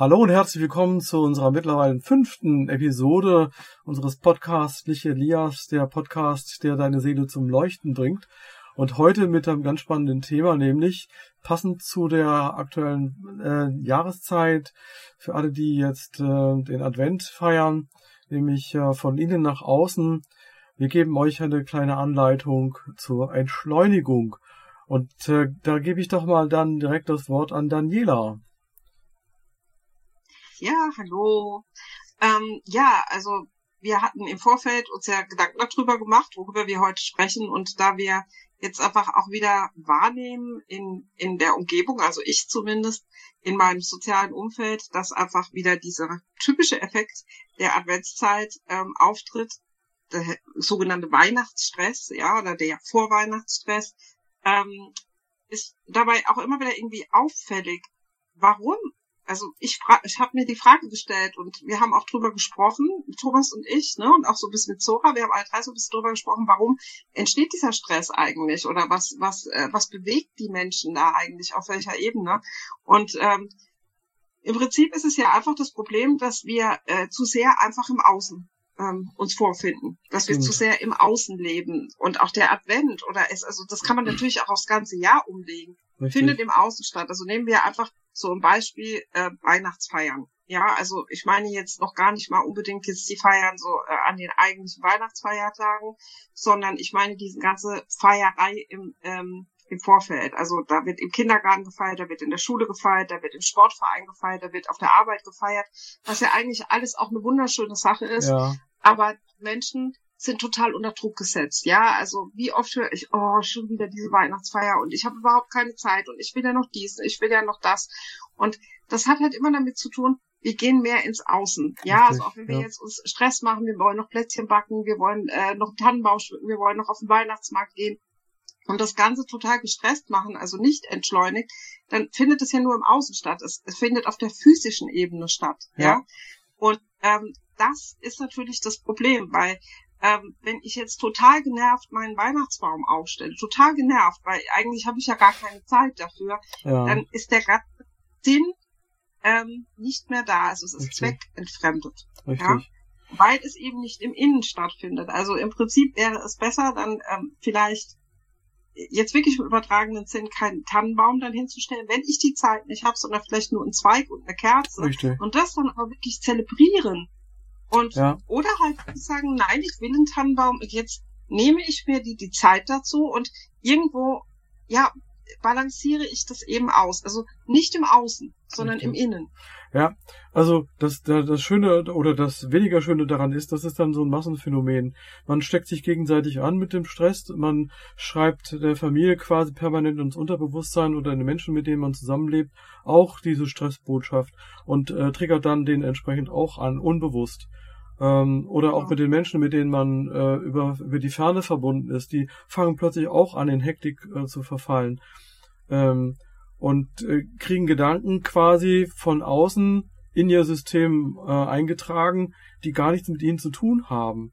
Hallo und herzlich willkommen zu unserer mittlerweile fünften Episode unseres Podcasts Liche Elias, der Podcast, der deine Seele zum Leuchten bringt. Und heute mit einem ganz spannenden Thema, nämlich passend zu der aktuellen äh, Jahreszeit, für alle, die jetzt äh, den Advent feiern, nämlich äh, von innen nach außen. Wir geben euch eine kleine Anleitung zur Entschleunigung. Und äh, da gebe ich doch mal dann direkt das Wort an Daniela. Ja, hallo. Ähm, ja, also wir hatten im Vorfeld uns ja Gedanken darüber gemacht, worüber wir heute sprechen. Und da wir jetzt einfach auch wieder wahrnehmen in, in der Umgebung, also ich zumindest, in meinem sozialen Umfeld, dass einfach wieder dieser typische Effekt der Adventszeit ähm, auftritt, der sogenannte Weihnachtsstress, ja, oder der Vorweihnachtsstress, ähm, ist dabei auch immer wieder irgendwie auffällig. Warum also ich, fra ich habe mir die Frage gestellt und wir haben auch drüber gesprochen, Thomas und ich, ne, und auch so ein bisschen mit Zora, wir haben alle drei so ein bisschen drüber gesprochen, warum entsteht dieser Stress eigentlich oder was, was, äh, was bewegt die Menschen da eigentlich, auf welcher Ebene? Und ähm, im Prinzip ist es ja einfach das Problem, dass wir äh, zu sehr einfach im Außen ähm, uns vorfinden, dass wir mhm. zu sehr im Außen leben und auch der Advent oder es, also das kann man natürlich auch aufs ganze Jahr umlegen, Richtig. findet im Außen statt. Also nehmen wir einfach so ein Beispiel äh, Weihnachtsfeiern. Ja, also ich meine jetzt noch gar nicht mal unbedingt jetzt die Feiern so äh, an den eigentlichen Weihnachtsfeiertagen, sondern ich meine diese ganze Feierei im, ähm, im Vorfeld. Also da wird im Kindergarten gefeiert, da wird in der Schule gefeiert, da wird im Sportverein gefeiert, da wird auf der Arbeit gefeiert, was ja eigentlich alles auch eine wunderschöne Sache ist. Ja. Aber Menschen sind total unter Druck gesetzt. Ja, also wie oft höre ich, oh, schon wieder diese Weihnachtsfeier und ich habe überhaupt keine Zeit und ich will ja noch dies, ich will ja noch das. Und das hat halt immer damit zu tun, wir gehen mehr ins Außen. Ja, also auch wenn wir ja. jetzt uns Stress machen, wir wollen noch Plätzchen backen, wir wollen äh, noch einen Tannenbaum schmücken, wir wollen noch auf den Weihnachtsmarkt gehen und das Ganze total gestresst machen, also nicht entschleunigt, dann findet es ja nur im Außen statt. Es, es findet auf der physischen Ebene statt. Ja. ja? Und ähm, das ist natürlich das Problem, weil ähm, wenn ich jetzt total genervt meinen Weihnachtsbaum aufstelle, total genervt, weil eigentlich habe ich ja gar keine Zeit dafür, ja. dann ist der ganze Sinn ähm, nicht mehr da. Also es ist Richtig. zweckentfremdet. Richtig. Ja? Weil es eben nicht im Innen stattfindet. Also im Prinzip wäre es besser, dann ähm, vielleicht jetzt wirklich im übertragenen Sinn keinen Tannenbaum dann hinzustellen, wenn ich die Zeit nicht habe, sondern vielleicht nur einen Zweig und eine Kerze. Richtig. Und das dann aber wirklich zelebrieren und ja. oder halt sagen, nein, ich will einen Tannenbaum und jetzt nehme ich mir die, die Zeit dazu und irgendwo, ja, balanciere ich das eben aus. Also nicht im Außen, sondern okay. im Innen. Ja, also das, das Schöne oder das weniger Schöne daran ist, das ist dann so ein Massenphänomen. Man steckt sich gegenseitig an mit dem Stress, man schreibt der Familie quasi permanent ins Unterbewusstsein oder den Menschen, mit denen man zusammenlebt, auch diese Stressbotschaft und äh, triggert dann den entsprechend auch an, unbewusst. Ähm, oder auch mit den Menschen, mit denen man äh, über, über die Ferne verbunden ist, die fangen plötzlich auch an, in Hektik äh, zu verfallen. Ähm, und äh, kriegen Gedanken quasi von außen in ihr System äh, eingetragen, die gar nichts mit ihnen zu tun haben.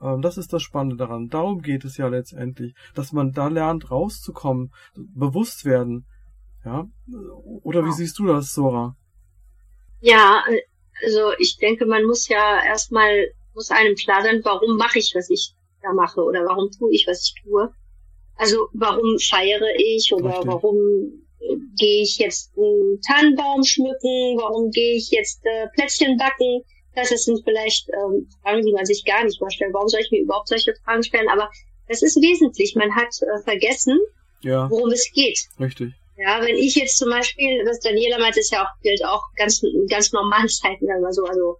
Ähm, das ist das Spannende daran. Darum geht es ja letztendlich, dass man da lernt, rauszukommen, bewusst werden. Ja? Oder wie siehst du das, Sora? Ja, also ich denke, man muss ja erstmal, muss einem klar sein, warum mache ich, was ich da mache oder warum tue ich, was ich tue. Also warum feiere ich oder Richtig. warum gehe ich jetzt einen Tannenbaum schmücken, warum gehe ich jetzt äh, Plätzchen backen? Das sind vielleicht ähm, Fragen, die man sich gar nicht vorstellt. Warum soll ich mir überhaupt solche Fragen stellen? Aber das ist wesentlich. Man hat äh, vergessen, ja. worum es geht. Richtig. Ja, wenn ich jetzt zum Beispiel, was Daniela meint, ist ja auch, gilt auch ganz, ganz normalen Zeiten, sagen wir so. Also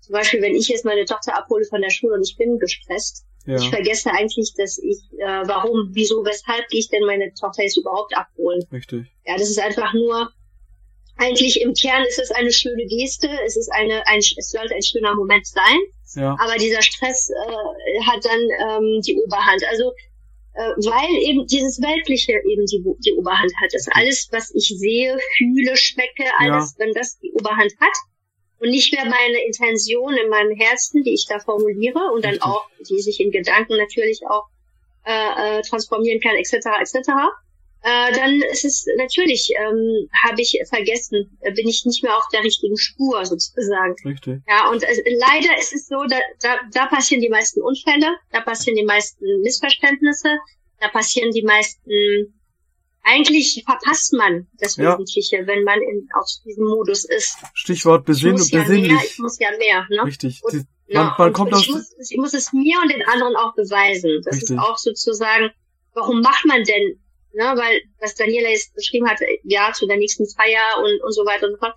zum Beispiel, wenn ich jetzt meine Tochter abhole von der Schule und ich bin gestresst, ja. Ich vergesse eigentlich, dass ich, äh, warum, wieso, weshalb gehe ich denn meine Tochter jetzt überhaupt abholen? Richtig. Ja, das ist einfach nur, eigentlich im Kern ist es eine schöne Geste, es ist eine, ein, es sollte ein schöner Moment sein. Ja. Aber dieser Stress äh, hat dann ähm, die Oberhand. Also weil eben dieses Weltliche eben die, die Oberhand hat. Das alles, was ich sehe, fühle, schmecke, alles, ja. wenn das die Oberhand hat, und nicht mehr meine Intention in meinem Herzen, die ich da formuliere und dann auch, die sich in Gedanken natürlich auch äh, äh, transformieren kann, etc. etc. äh, dann ist es natürlich, ähm, habe ich vergessen, äh, bin ich nicht mehr auf der richtigen Spur sozusagen. Richtig. Ja, und äh, leider ist es so, da, da, da passieren die meisten Unfälle, da passieren die meisten Missverständnisse, da passieren die meisten eigentlich verpasst man das Ja. Wesentliche, wenn man in, auf diesem Modus ist. Stichwort Ich besinn muss ja mehr, ich muss ja mehr, ne? Richtig. Und- Ja, man, man und kommt ich, aus, muss, ich muss es mir und den anderen auch beweisen. Das Richtig. ist auch sozusagen, warum macht man denn, ne, weil was Daniela jetzt beschrieben hat, ja, zu der nächsten Feier und, und so weiter und so fort.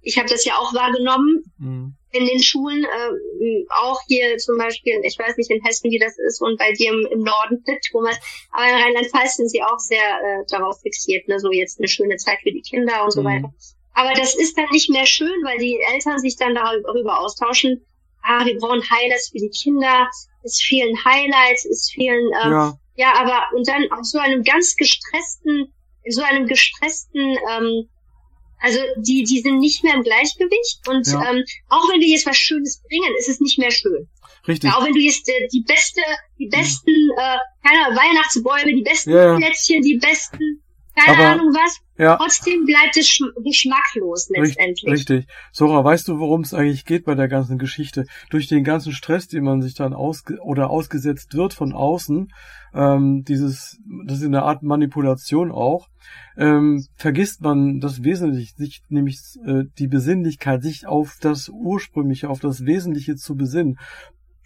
Ich habe das ja auch wahrgenommen Mhm. in den Schulen, äh, auch hier zum Beispiel, ich weiß nicht in Hessen, wie das ist, und bei dir im, im Norden, Thomas, aber in Rheinland-Pfalz sind sie auch sehr äh, darauf fixiert, ne, so jetzt eine schöne Zeit für die Kinder und so Mhm. weiter. Aber das ist dann nicht mehr schön, weil die Eltern sich dann darüber austauschen, ah, wir brauchen Highlights für die Kinder, es fehlen Highlights, es fehlen, ähm, ja. Ja, aber und dann auf so einem ganz gestressten, in so einem gestressten, ähm, also die, die sind nicht mehr im Gleichgewicht und Ja. ähm, auch wenn wir jetzt was Schönes bringen, ist es nicht mehr schön. richtig. Ja, auch wenn du jetzt äh, die beste, die besten, äh, keine Ahnung, Weihnachtsbäume, die besten ja. Plätzchen, die besten, keine Aber- Ahnung was, Ja, trotzdem bleibt es schm geschmacklos letztendlich. richtig. Sora, weißt du, worum es eigentlich geht bei der ganzen Geschichte? Durch den ganzen Stress, den man sich dann ausge oder ausgesetzt wird von außen, ähm, dieses, das ist eine Art Manipulation auch, ähm, vergisst man das Wesentliche, sich nämlich äh, die Besinnlichkeit, sich auf das Ursprüngliche, auf das Wesentliche zu besinnen.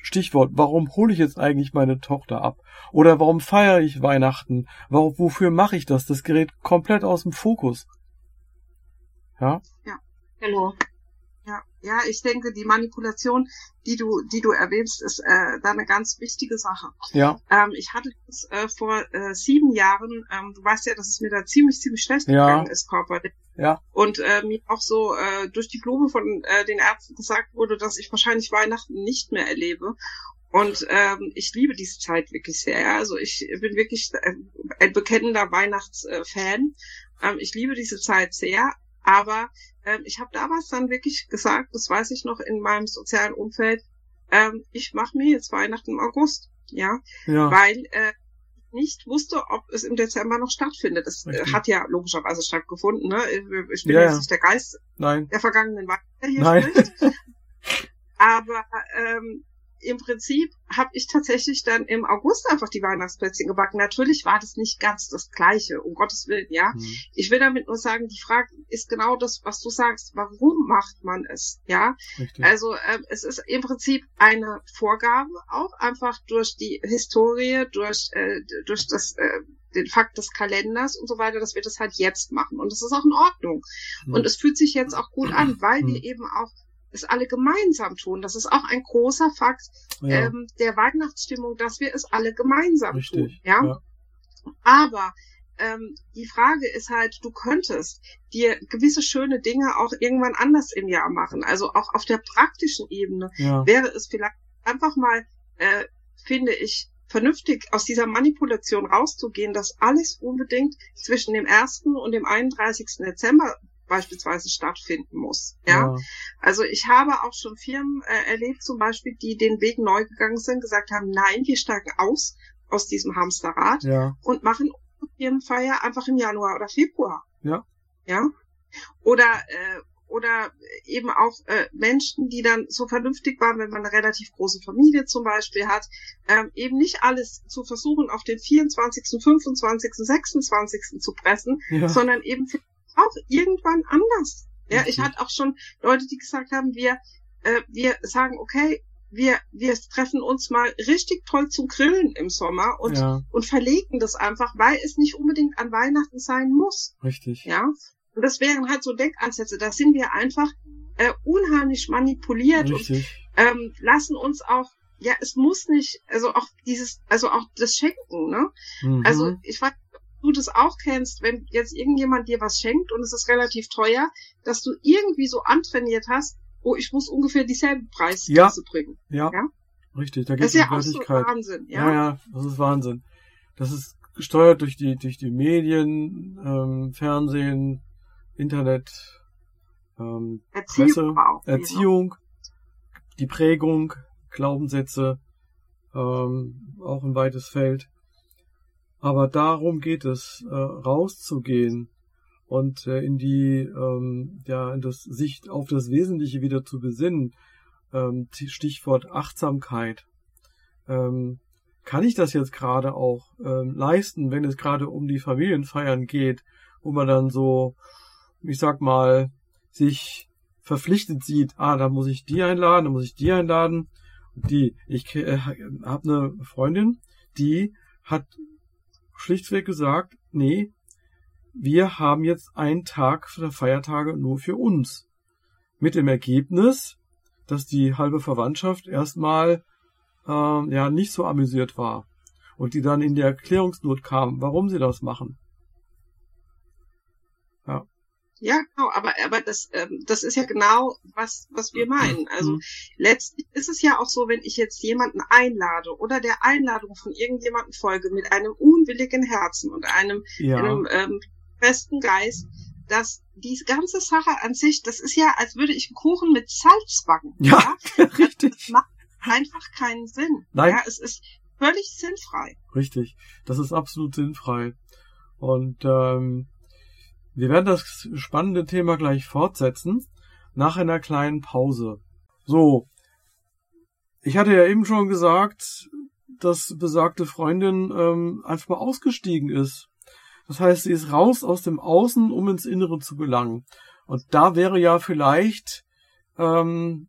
Stichwort, warum hole ich jetzt eigentlich meine Tochter ab? Oder warum feiere ich Weihnachten? Warum, wofür mache ich das? Das gerät komplett aus dem Fokus. Ja? Genau. Ja, ich denke, die Manipulation, die du, die du erwähnst, ist äh, da eine ganz wichtige Sache. Ja, Ähm, ich hatte das äh, vor äh, sieben Jahren, ähm, du weißt ja, dass es mir da ziemlich, ziemlich schlecht Ja. gegangen ist, körperlich. ja, Und äh, mir auch so äh, durch die Blume von äh, den Ärzten gesagt wurde, dass ich wahrscheinlich Weihnachten nicht mehr erlebe. Und ähm, ich liebe diese Zeit wirklich sehr. Ja? Also ich bin wirklich äh, ein bekennender Weihnachtsfan. Ähm, ich liebe diese Zeit sehr. Aber ähm, ich habe damals dann wirklich gesagt, das weiß ich noch in meinem sozialen Umfeld, ähm, ich mache mir jetzt Weihnachten im August. Ja, ja. weil äh, ich nicht wusste, ob es im Dezember noch stattfindet. Es äh, Richtig. hat ja logischerweise stattgefunden. Ne? Ich bin Ja, jetzt nicht der Geist Nein. der vergangenen Weihnachten hier Nein. spricht. Aber ähm, im Prinzip habe ich tatsächlich dann im August einfach die Weihnachtsplätzchen gebacken. Natürlich war das nicht ganz das Gleiche, um Gottes Willen, ja. Hm. Ich will damit nur sagen, die Frage ist genau das, was du sagst. Warum macht man es, ja? Richtig. Also ähm, es ist im Prinzip eine Vorgabe, auch einfach durch die Historie, durch, äh, durch das, äh, den Fakt des Kalenders und so weiter, dass wir das halt jetzt machen. Und das ist auch in Ordnung. Hm. Und es fühlt sich jetzt auch gut an, weil wir eben auch es alle gemeinsam tun. Das ist auch ein großer Fakt ja, ähm, der Weihnachtsstimmung, dass wir es alle gemeinsam tun. richtig. Ja? ja. Aber ähm, die Frage ist halt, du könntest dir gewisse schöne Dinge auch irgendwann anders im Jahr machen. Also auch auf der praktischen Ebene ja. wäre es vielleicht einfach mal, äh, finde ich, vernünftig aus dieser Manipulation rauszugehen, dass alles unbedingt zwischen dem 1. und dem 31. Dezember beispielsweise stattfinden muss. Ja, ja. also ich habe auch schon Firmen äh, erlebt, zum Beispiel, die den Weg neu gegangen sind, gesagt haben, nein, wir steigen aus aus diesem Hamsterrad ja. und machen Firmenfeier einfach im Januar oder Februar. Ja. Ja. Oder äh, oder eben auch äh, Menschen, die dann so vernünftig waren, wenn man eine relativ große Familie zum Beispiel hat, ähm, eben nicht alles zu versuchen, auf den 24., 25., 26. zu pressen, ja. sondern eben auch irgendwann anders. Ja, ich Richtig. hatte auch schon Leute, die gesagt haben, wir, äh, wir sagen, okay, wir, wir treffen uns mal richtig toll zum Grillen im Sommer und, ja, und verlegen das einfach, weil es nicht unbedingt an Weihnachten sein muss. richtig. Ja. Und das wären halt so Denkansätze. Da sind wir einfach äh, unheimlich manipuliert und Richtig. ähm, lassen uns auch, ja, es muss nicht, also auch dieses, also auch das Schenken, ne? Mhm. Also ich weiß, du das auch kennst, wenn jetzt irgendjemand dir was schenkt und es ist relativ teuer, dass du irgendwie so antrainiert hast, oh, ich muss ungefähr dieselben Preisklasse bringen. ja, ja. richtig. Da Das geht ist es ja um auch so. Wahnsinn, Ja. ja. ja, das ist Wahnsinn. Das ist gesteuert durch die, durch die Medien, ähm, Fernsehen, Internet, ähm, Erziehung Presse, auch. ne? Erziehung, die Prägung, Glaubenssätze, ähm, auch ein weites Feld. Aber darum geht es, äh, rauszugehen und äh, in die, ähm, ja, in das sich auf das Wesentliche wieder zu besinnen. Ähm, Stichwort Achtsamkeit. Ähm, kann ich das jetzt gerade auch ähm, leisten, wenn es gerade um die Familienfeiern geht, wo man dann so, ich sag mal, sich verpflichtet sieht, ah, da muss ich die einladen, da muss ich die einladen. Die, ich äh, habe eine Freundin, die hat schlichtweg gesagt, nee, wir haben jetzt einen Tag der Feiertage nur für uns. Mit dem Ergebnis, dass die halbe Verwandtschaft erstmal äh, ja nicht so amüsiert war und die dann in die Erklärungsnot kam, warum sie das machen. Ja. Genau, aber, aber das, ähm, das ist ja genau, was, was wir meinen. Also mhm. letztlich ist es ja auch so, wenn ich jetzt jemanden einlade oder der Einladung von irgendjemandem folge mit einem unwilligen Herzen und einem, ja. einem ähm, festen Geist, dass die ganze Sache an sich, das ist ja, als würde ich einen Kuchen mit Salz backen. Ja, ja? richtig. Das macht einfach keinen Sinn. Nein. Ja, es ist völlig sinnfrei. Richtig. Das ist absolut sinnfrei. Und ähm, wir werden das spannende Thema gleich fortsetzen nach einer kleinen Pause. So, ich hatte ja eben schon gesagt, dass besagte Freundin ähm, einfach mal ausgestiegen ist. Das heißt, sie ist raus aus dem Außen, um ins Innere zu gelangen. Und da wäre ja vielleicht ähm,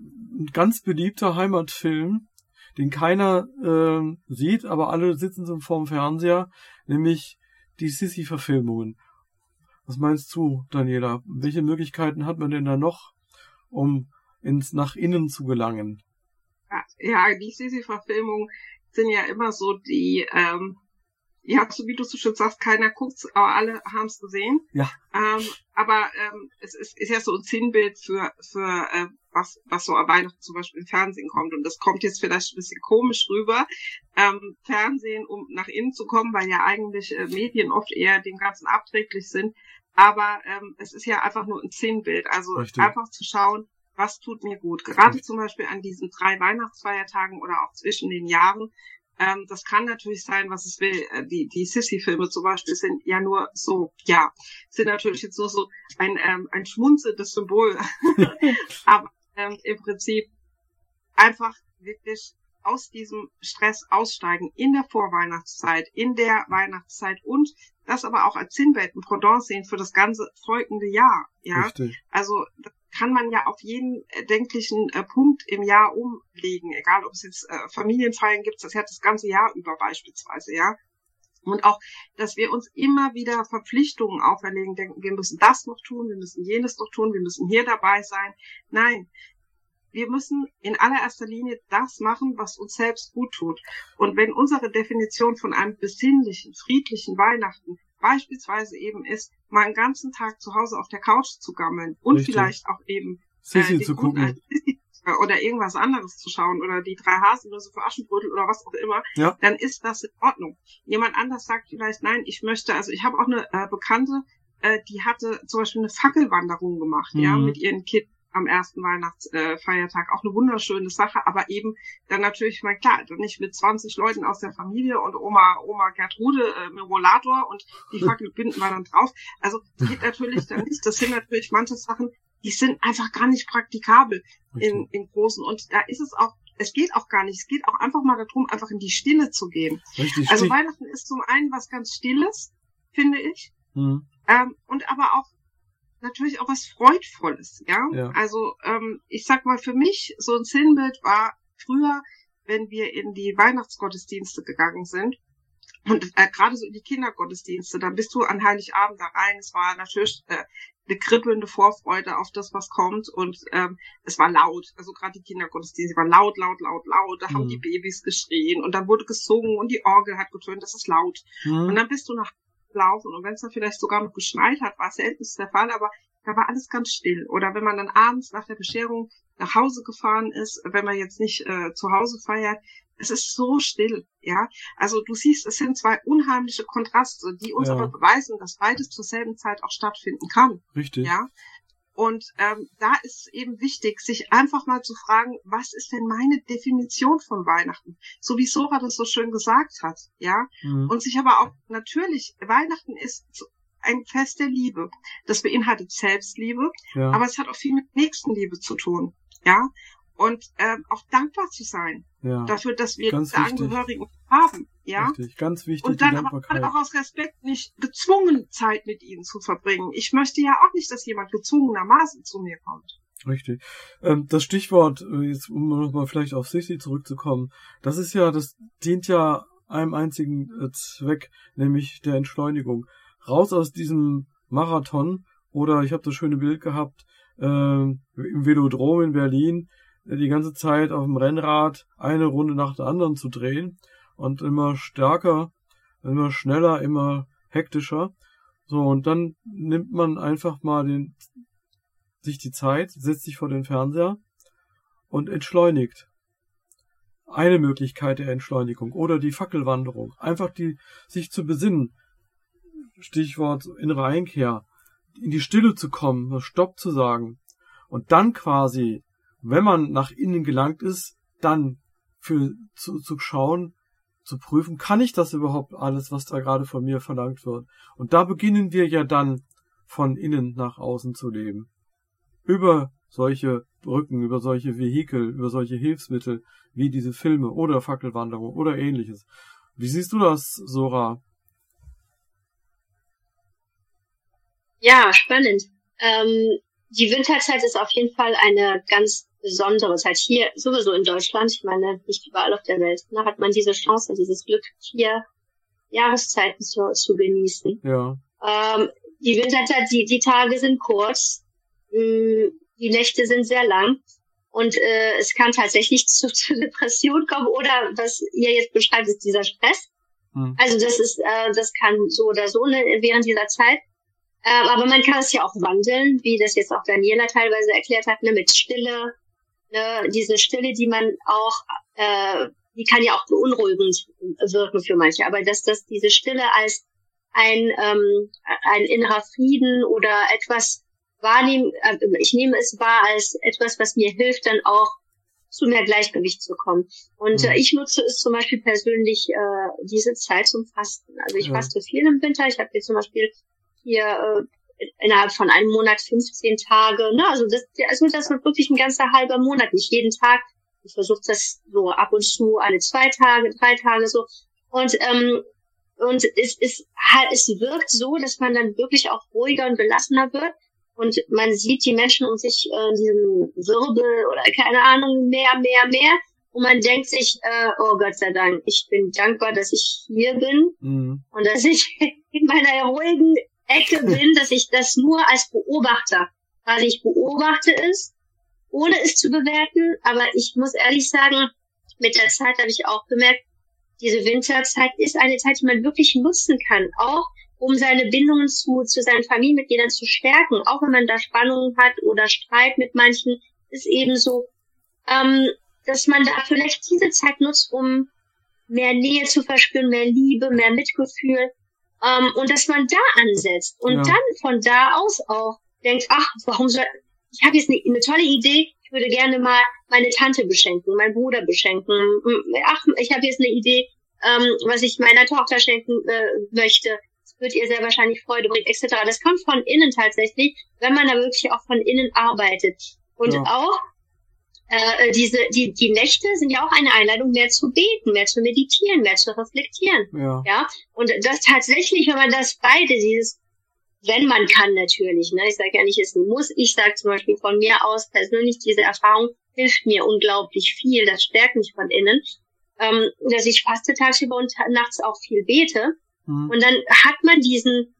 ein ganz beliebter Heimatfilm, den keiner äh, sieht, aber alle sitzen so vorm Fernseher, nämlich die Sissy-Verfilmungen. Was meinst du, Daniela? Welche Möglichkeiten hat man denn da noch, um ins nach innen zu gelangen? Ja, die Sisi-Verfilmungen sind ja immer so die, ähm, ja, so wie du so schön sagst, keiner guckt's, aber alle haben's gesehen. Ja. Ähm, aber ähm, es ist, ist ja so ein Sinnbild für, für äh, was, was so an Weihnachten zum Beispiel im Fernsehen kommt. Und das kommt jetzt vielleicht ein bisschen komisch rüber. Ähm, Fernsehen, um nach innen zu kommen, weil ja eigentlich äh, Medien oft eher dem Ganzen abträglich sind. Aber ähm, es ist ja einfach nur ein Sinnbild. Also Richtig. einfach zu schauen, was tut mir gut. Gerade zum Beispiel an diesen drei Weihnachtsfeiertagen oder auch zwischen den Jahren. Ähm, das kann natürlich sein, was es will. Äh, die, die Sissy-Filme zum Beispiel sind ja nur so, ja, sind natürlich jetzt nur so ein, ähm, ein schmunzelndes Symbol. Aber ähm, im Prinzip einfach wirklich aus diesem Stress aussteigen in der Vorweihnachtszeit, in der Weihnachtszeit und das aber auch als Sinnbild, ein Pendant sehen für das ganze folgende Jahr. Ja, Richtig. also das kann man ja auf jeden erdenklichen äh, Punkt im Jahr umlegen, egal ob es jetzt äh, Familienfeiern gibt, das hat das ganze Jahr über beispielsweise, ja. Und auch, dass wir uns immer wieder Verpflichtungen auferlegen, denken, wir müssen das noch tun, wir müssen jenes noch tun, wir müssen hier dabei sein. Nein, wir müssen in allererster Linie das machen, was uns selbst gut tut. Und wenn unsere Definition von einem besinnlichen, friedlichen Weihnachten beispielsweise eben ist, mal einen ganzen Tag zu Hause auf der Couch zu gammeln und Richtig. vielleicht auch eben Sissi äh, zu gucken. oder irgendwas anderes zu schauen oder die drei Haselnüsse für Aschenbrödel oder was auch immer, ja. dann ist das in Ordnung. Jemand anders sagt vielleicht, nein, ich möchte, also ich habe auch eine äh, Bekannte, äh, die hatte zum Beispiel eine Fackelwanderung gemacht, mhm. ja, mit ihren Kindern am ersten Weihnachtsfeiertag. Äh, auch eine wunderschöne Sache, aber eben dann natürlich mal klar, nicht mit 20 Leuten aus der Familie und Oma, Oma Gertrude äh, mit Rollator und die Fackel binden wir dann drauf. Also geht natürlich dann nicht. Das sind natürlich manche Sachen, die sind einfach gar nicht praktikabel in, im Großen. Und da ist es auch es geht auch gar nicht. Es geht auch einfach mal darum, einfach in die Stille zu gehen. Richtig, also Weihnachten ist zum einen was ganz Stilles, finde ich. Mhm. Ähm, und aber auch natürlich auch was Freudvolles, ja. ja. Also ähm, ich sag mal, für mich so ein Sinnbild war früher, wenn wir in die Weihnachtsgottesdienste gegangen sind, und äh, gerade so in die Kindergottesdienste, dann bist du an Heiligabend da rein. Es war natürlich äh, eine kribbelnde Vorfreude auf das, was kommt. Und ähm, es war laut. Also gerade die Kindergottesdienste waren laut, laut, laut, laut. Da mhm. haben die Babys geschrien und dann wurde gesungen und die Orgel hat getönt. Das ist laut. Mhm. Und dann bist du nach laufen. Und wenn es dann vielleicht sogar noch geschneit hat, war seltenst der Fall, aber da war alles ganz still. Oder wenn man dann abends nach der Bescherung nach Hause gefahren ist, wenn man jetzt nicht äh, zu Hause feiert, es ist so still, ja. Also du siehst, es sind zwei unheimliche Kontraste, die uns ja. aber beweisen, dass beides zur selben Zeit auch stattfinden kann. Richtig. Ja. Und ähm, da ist es eben wichtig, sich einfach mal zu fragen, was ist denn meine Definition von Weihnachten? So wie Sora das so schön gesagt hat, ja. Mhm. Und sich aber auch natürlich, Weihnachten ist ein Fest der Liebe. Das beinhaltet Selbstliebe, ja. aber es hat auch viel mit Nächstenliebe zu tun, ja. Und ähm, auch dankbar zu sein ja. dafür, dass wir ganz Angehörigen haben, ja. Richtig, ganz wichtig. Und dann aber auch aus Respekt nicht gezwungen Zeit mit ihnen zu verbringen. Ich möchte ja auch nicht, dass jemand gezwungenermaßen zu mir kommt. Richtig. Ähm, das Stichwort, äh, jetzt um nochmal vielleicht auf Sissy zurückzukommen, das ist ja, das dient ja einem einzigen äh, Zweck, nämlich der Entschleunigung. Raus aus diesem Marathon oder ich habe das schöne Bild gehabt äh, im Velodrom in Berlin, äh, die ganze Zeit auf dem Rennrad eine Runde nach der anderen zu drehen und immer stärker, immer schneller, immer hektischer. So, und dann nimmt man einfach mal den, sich die Zeit, setzt sich vor den Fernseher und entschleunigt. Eine Möglichkeit der Entschleunigung oder die Fackelwanderung. Einfach die, sich zu besinnen. Stichwort innere Einkehr. In die Stille zu kommen, Stopp zu sagen. Und dann quasi, wenn man nach innen gelangt ist, dann für, zu, zu schauen, zu prüfen, kann ich das überhaupt alles, was da gerade von mir verlangt wird? Und da beginnen wir ja dann von innen nach außen zu leben. Über solche Brücken, über solche Vehikel, über solche Hilfsmittel wie diese Filme oder Fackelwanderung oder ähnliches. Wie siehst du das, Sora? Ja, spannend. Ähm, die Winterzeit ist auf jeden Fall eine ganz Besonderes. Halt hier sowieso in Deutschland, ich meine nicht überall auf der Welt, ne, hat man diese Chance, dieses Glück, vier Jahreszeiten zu, zu genießen. Ja. Ähm, die Winterzeit, die, die Tage sind kurz, mh, mm, die Nächte sind sehr lang und äh, es kann tatsächlich zu, zu Depression kommen oder was ihr jetzt beschreibt, ist dieser Stress. Hm. Also das ist, äh, das kann so oder so ne, während dieser Zeit. Äh, aber man kann es ja auch wandeln, wie das jetzt auch Daniela teilweise erklärt hat, ne, mit Stille, ne, diese Stille, die man auch, äh, die kann ja auch beunruhigend wirken für manche, aber dass das diese Stille als ein, ähm, ein innerer Frieden oder etwas wahrnehmen, äh, ich nehme es wahr als etwas, was mir hilft, dann auch zu mehr Gleichgewicht zu kommen. Und äh, mhm. ich nutze es zum Beispiel persönlich äh, diese Zeit zum Fasten. Also ich ja. faste viel im Winter. Ich habe jetzt zum Beispiel hier äh, innerhalb von einem Monat 15 Tage. Ne? Also das, also das wird wirklich ein ganzer halber Monat, nicht jeden Tag. Ich versuche das so ab und zu alle zwei Tage, drei Tage so. Und ähm, und es, es, es wirkt so, dass man dann wirklich auch ruhiger und gelassener wird. Und man sieht die Menschen um sich äh, in diesem Wirbel oder keine Ahnung, mehr, mehr, mehr. Und man denkt sich, äh, oh Gott sei Dank, ich bin dankbar, dass ich hier bin mhm. und dass ich in meiner ruhigen Ecke bin, dass ich das nur als Beobachter, weil ich beobachte es, ohne es zu bewerten. Aber ich muss ehrlich sagen, mit der Zeit habe ich auch gemerkt, diese Winterzeit ist eine Zeit, die man wirklich nutzen kann, auch um seine Bindungen zu, zu seinen Familienmitgliedern zu stärken, auch wenn man da Spannungen hat oder Streit mit manchen, ist eben so, ähm, dass man da vielleicht diese Zeit nutzt, um mehr Nähe zu verspüren, mehr Liebe, mehr Mitgefühl, ähm, und dass man da ansetzt und ja. dann von da aus auch denkt, ach, warum soll, ich habe jetzt eine, eine tolle Idee, ich würde gerne mal meine Tante beschenken, meinen Bruder beschenken. Ach, ich habe jetzt eine Idee, ähm, was ich meiner Tochter schenken äh, möchte. Das wird ihr sehr wahrscheinlich Freude bringen, etc. Das kommt von innen tatsächlich, wenn man da wirklich auch von innen arbeitet. Und ja. auch äh, diese, die, die Nächte sind ja auch eine Einladung, mehr zu beten, mehr zu meditieren, mehr zu reflektieren. Ja. ja? Und das tatsächlich, wenn man das beide, dieses, wenn man kann natürlich, ne, ich sage ja nicht, es muss, ich sage zum Beispiel von mir aus persönlich, diese Erfahrung hilft mir unglaublich viel, das stärkt mich von innen, ähm, dass ich faste tagsüber und nachts auch viel bete. Mhm. Und dann hat man diesen,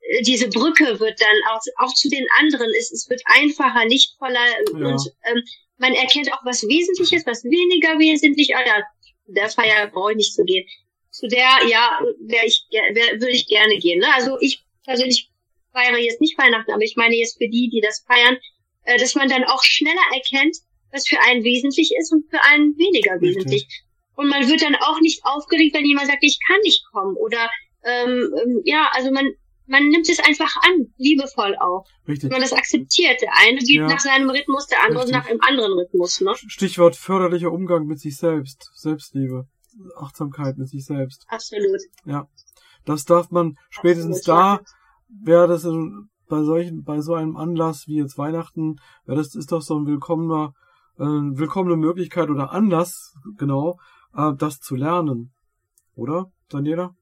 äh, diese Brücke wird dann auch, auch zu den anderen, es, es wird einfacher, lichtvoller ja. und ähm, man erkennt auch was Wesentliches, was weniger wesentlich. Ah ja, der Feier brauche ich nicht zu gehen. Zu der, ja, wäre ich, wär, würde ich gerne gehen. Ne? Also ich persönlich feiere jetzt nicht Weihnachten, aber ich meine jetzt für die, die das feiern, äh, dass man dann auch schneller erkennt, was für einen wesentlich ist und für einen weniger wesentlich. Okay. Und man wird dann auch nicht aufgeregt, wenn jemand sagt, ich kann nicht kommen. Oder ähm, ähm, ja, also man man nimmt es einfach an, liebevoll auch. Richtig. Man das akzeptiert. Der eine geht Ja. nach seinem Rhythmus, der andere Richtig. nach einem anderen Rhythmus, ne? Stichwort förderlicher Umgang mit sich selbst, Selbstliebe, Achtsamkeit mit sich selbst. Absolut. Das darf man spätestens Absolut, da, wäre das in, bei solchen, bei so einem Anlass wie jetzt Weihnachten, wäre das ist doch so ein willkommener, äh, willkommene Möglichkeit oder Anlass, genau, äh, das zu lernen. Oder, Daniela?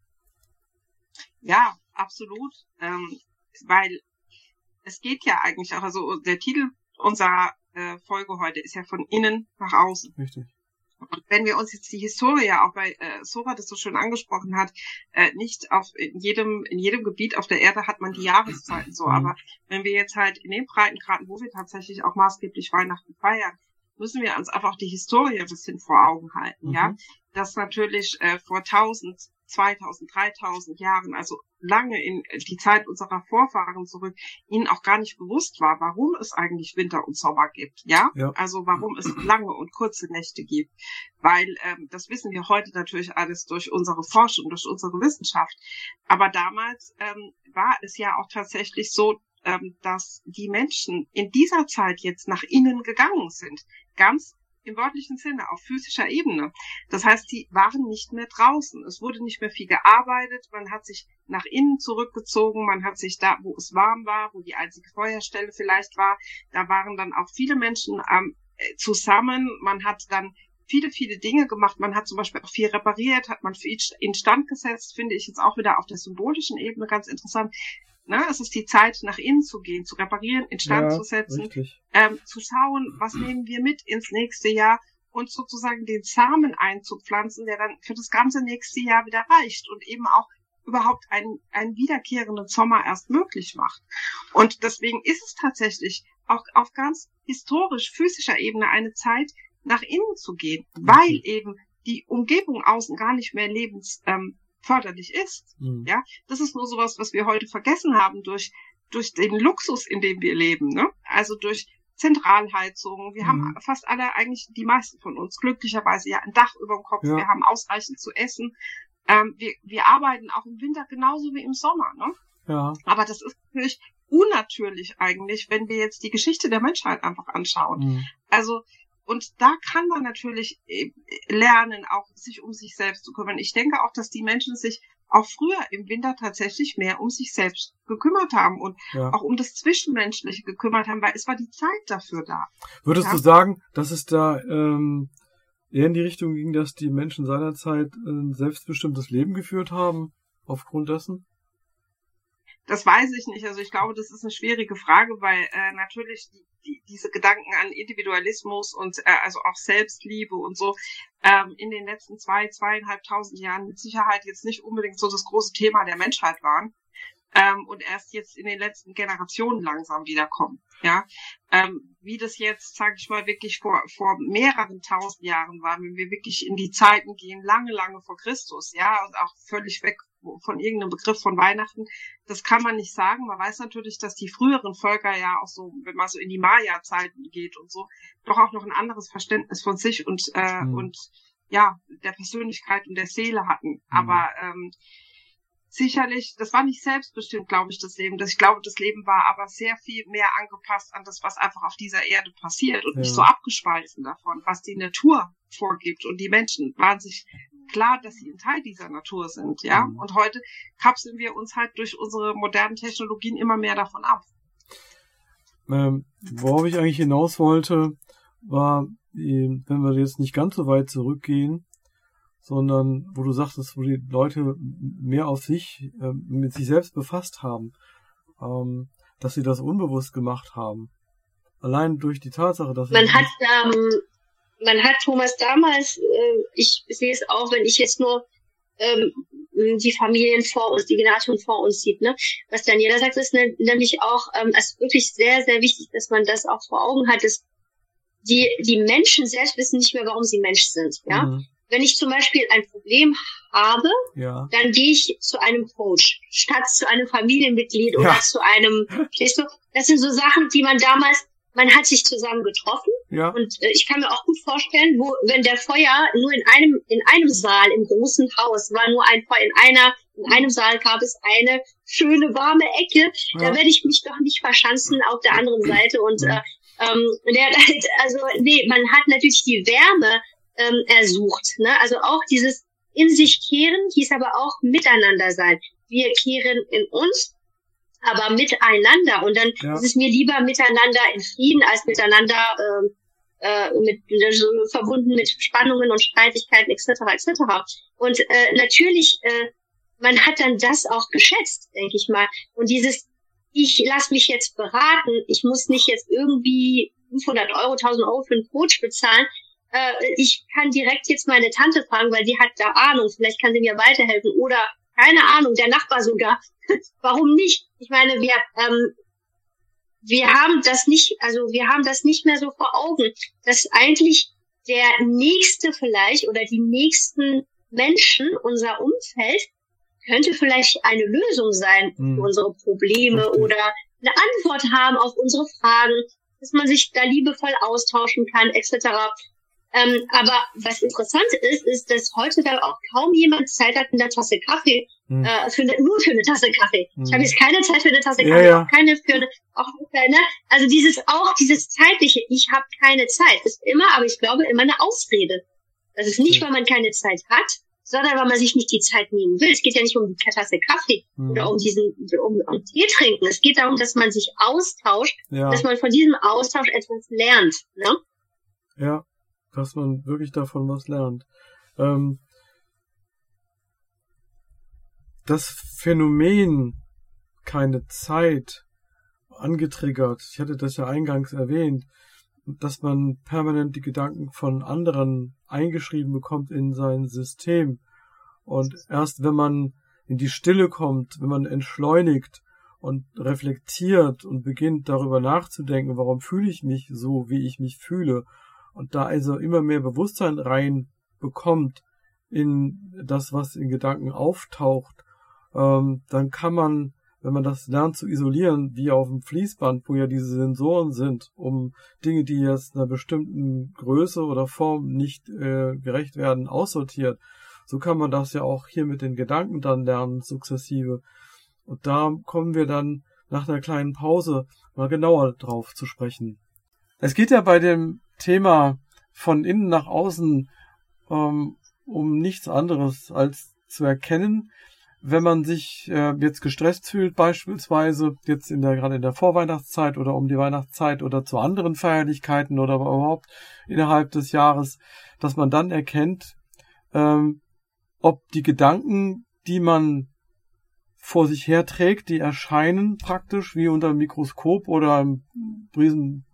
Ja, absolut. Ähm, weil es geht ja eigentlich auch, also der Titel unserer äh, Folge heute ist ja von innen nach außen. Richtig. Und wenn wir uns jetzt die Historie auch bei äh, Sora das so schön angesprochen hat, äh, nicht auf in jedem in jedem Gebiet auf der Erde hat man die Jahreszeiten so, Mhm. aber wenn wir jetzt halt in den Breitengraden, wo wir tatsächlich auch maßgeblich Weihnachten feiern, müssen wir uns einfach die Historie ein bisschen vor Augen halten, ja, Mhm. dass natürlich äh, vor 1000, 2000, 3000 Jahren, also lange in die Zeit unserer Vorfahren zurück, ihnen auch gar nicht bewusst war, warum es eigentlich Winter und Sommer gibt, ja? Ja. Also warum es lange und kurze Nächte gibt, weil ähm, das wissen wir heute natürlich alles durch unsere Forschung, durch unsere Wissenschaft. Aber damals ähm, war es ja auch tatsächlich so, ähm, dass die Menschen in dieser Zeit jetzt nach innen gegangen sind, ganz im wörtlichen Sinne, auf physischer Ebene. Das heißt, sie waren nicht mehr draußen. Es wurde nicht mehr viel gearbeitet. Man hat sich nach innen zurückgezogen. Man hat sich da, wo es warm war, wo die einzige Feuerstelle vielleicht war, da waren dann auch viele Menschen ähm, äh, zusammen. Man hat dann viele, viele Dinge gemacht. Man hat zum Beispiel auch viel repariert, hat man viel instand gesetzt, finde ich jetzt auch wieder auf der symbolischen Ebene ganz interessant. Ne, es ist die Zeit, nach innen zu gehen, zu reparieren, instand Ja, zu setzen, ähm, zu schauen, was nehmen wir mit ins nächste Jahr und sozusagen den Samen einzupflanzen, der dann für das ganze nächste Jahr wieder reicht und eben auch überhaupt einen, einen wiederkehrenden Sommer erst möglich macht. Und deswegen ist es tatsächlich auch auf ganz historisch physischer Ebene eine Zeit, nach innen zu gehen, weil eben die Umgebung außen gar nicht mehr lebensförderlich ähm, förderlich ist. Mhm. Ja, das ist nur sowas, was wir heute vergessen haben durch, durch den Luxus, in dem wir leben, ne? Also durch Zentralheizung. Wir Mhm. haben fast alle, eigentlich die meisten von uns, glücklicherweise ja ein Dach über dem Kopf. Ja. Wir haben ausreichend zu essen. Ähm, wir, wir arbeiten auch im Winter genauso wie im Sommer, ne? Ja, Aber das ist natürlich unnatürlich eigentlich, wenn wir jetzt die Geschichte der Menschheit einfach anschauen. mhm. Also, und da kann man natürlich äh, lernen, auch sich um sich selbst zu kümmern. Ich denke auch, dass die Menschen sich auch früher im Winter tatsächlich mehr um sich selbst gekümmert haben und ja. auch um das Zwischenmenschliche gekümmert haben, weil es war die Zeit dafür da. Würdest Ja. du sagen, dass es da ähm, eher in die Richtung ging, dass die Menschen seinerzeit ein selbstbestimmtes Leben geführt haben, aufgrund dessen? Das weiß ich nicht. Also ich glaube, das ist eine schwierige Frage, weil äh, natürlich die, die, diese Gedanken an Individualismus und äh, also auch Selbstliebe und so ähm, in den letzten zwei, zweieinhalbtausend Jahren mit Sicherheit jetzt nicht unbedingt so das große Thema der Menschheit waren ähm, und erst jetzt in den letzten Generationen langsam wiederkommen. Ja, ähm, wie das jetzt, sage ich mal, wirklich vor vor mehreren tausend Jahren war, wenn wir wirklich in die Zeiten gehen, lange, lange vor Christus, ja, und auch völlig weg von irgendeinem Begriff von Weihnachten, das kann man nicht sagen. Man weiß natürlich, dass die früheren Völker ja auch so, wenn man so in die Maya-Zeiten geht und so, doch auch noch ein anderes Verständnis von sich und äh, Mhm. und ja der Persönlichkeit und der Seele hatten. Aber ähm, sicherlich, das war nicht selbstbestimmt, glaube ich, das Leben. Das, ich glaube, das Leben war aber sehr viel mehr angepasst an das, was einfach auf dieser Erde passiert und nicht Ja. so abgespalten davon, was die Natur vorgibt. Und die Menschen waren sich klar, dass sie ein Teil dieser Natur sind, ja. Mhm. Und heute kapseln wir uns halt durch unsere modernen Technologien immer mehr davon ab. Ähm, worauf ich eigentlich hinaus wollte, war, die- wenn wir jetzt nicht ganz so weit zurückgehen, sondern wo du sagtest, wo die Leute mehr auf sich, äh, mit sich selbst befasst haben, ähm, dass sie das unbewusst gemacht haben. Allein durch die Tatsache, dass Man hat, ähm, man hat Thomas damals, äh, ich sehe es auch, wenn ich jetzt nur ähm, die Familien vor uns, die Generation vor uns sieht, ne? Was Daniela sagt, ist ne- nämlich auch, ähm, ist wirklich sehr, sehr wichtig, dass man das auch vor Augen hat, dass die, die Menschen selbst wissen nicht mehr, warum sie Mensch sind, ja? Mhm, Wenn ich zum Beispiel ein Problem habe, ja, dann gehe ich zu einem Coach, statt zu einem Familienmitglied oder Ja. zu einem, verstehst du? Das sind so Sachen, die man damals, man hat sich zusammen getroffen ja, und äh, ich kann mir auch gut vorstellen, wo, wenn der Feuer nur in einem, in einem Saal im großen Haus war nur ein Feuer, in einer In einem Saal gab es eine schöne warme Ecke. Ja. Da werde ich mich doch nicht verschanzen auf der anderen Seite. Und äh, ähm, der, also nee, man hat natürlich die Wärme ähm, ersucht. Ne? Also auch dieses in sich kehren hieß aber auch miteinander sein. Wir kehren in uns, aber miteinander. Und dann ja. ist es mir lieber miteinander in Frieden als miteinander ähm, äh, mit so verbunden mit Spannungen und Streitigkeiten etc. etc. Und äh, natürlich, äh, man hat dann das auch geschätzt, denke ich mal. Und dieses, ich lasse mich jetzt beraten, ich muss nicht jetzt irgendwie 500 Euro, 1000 Euro für einen Coach bezahlen. Äh, ich kann direkt jetzt meine Tante fragen, weil die hat da Ahnung, vielleicht kann sie mir weiterhelfen. Oder keine Ahnung, der Nachbar sogar. Warum nicht? Ich meine, wir ähm, wir haben das nicht, also wir haben das nicht mehr so vor Augen, dass eigentlich der nächste vielleicht oder die nächsten Menschen, unser Umfeld, könnte vielleicht eine Lösung sein mhm. für unsere Probleme oder eine Antwort haben auf unsere Fragen, dass man sich da liebevoll austauschen kann, etc. Ähm, aber was interessant ist, ist, dass heute da auch kaum jemand Zeit hat, in der Tasse Kaffee, hm. äh, für eine, nur für eine Tasse Kaffee. Hm. Ich habe jetzt keine Zeit für eine Tasse Kaffee, ja, ja. auch keine für eine, auch ne? Also dieses auch dieses zeitliche, ich habe keine Zeit, ist immer, aber ich glaube immer eine Ausrede. Das ist nicht, weil man keine Zeit hat, sondern weil man sich nicht die Zeit nehmen will. Es geht ja nicht um die Tasse Kaffee hm. oder um diesen um, um Tee trinken. Es geht darum, dass man sich austauscht, ja. dass man von diesem Austausch etwas lernt. Ne? Ja dass man wirklich davon was lernt. Ähm, das Phänomen keine Zeit angetriggert, ich hatte das ja eingangs erwähnt, dass man permanent die Gedanken von anderen eingeschrieben bekommt in sein System. Und erst wenn man in die Stille kommt, wenn man entschleunigt und reflektiert und beginnt darüber nachzudenken, warum fühle ich mich so, wie ich mich fühle, und da also immer mehr Bewusstsein rein bekommt in das, was in Gedanken auftaucht, ähm, dann kann man, wenn man das lernt zu isolieren, wie auf dem Fließband, wo ja diese Sensoren sind, um Dinge, die jetzt einer bestimmten Größe oder Form nicht äh, gerecht werden, aussortiert, so kann man das ja auch hier mit den Gedanken dann lernen, sukzessive. Und da kommen wir dann nach einer kleinen Pause mal genauer drauf zu sprechen. Es geht ja bei dem Thema von innen nach außen ähm, um nichts anderes als zu erkennen, wenn man sich äh, jetzt gestresst fühlt, beispielsweise jetzt in der gerade in der Vorweihnachtszeit oder um die Weihnachtszeit oder zu anderen Feierlichkeiten oder überhaupt innerhalb des Jahres, dass man dann erkennt, ähm, ob die Gedanken, die man vor sich herträgt, die erscheinen praktisch wie unter dem Mikroskop oder im Riesen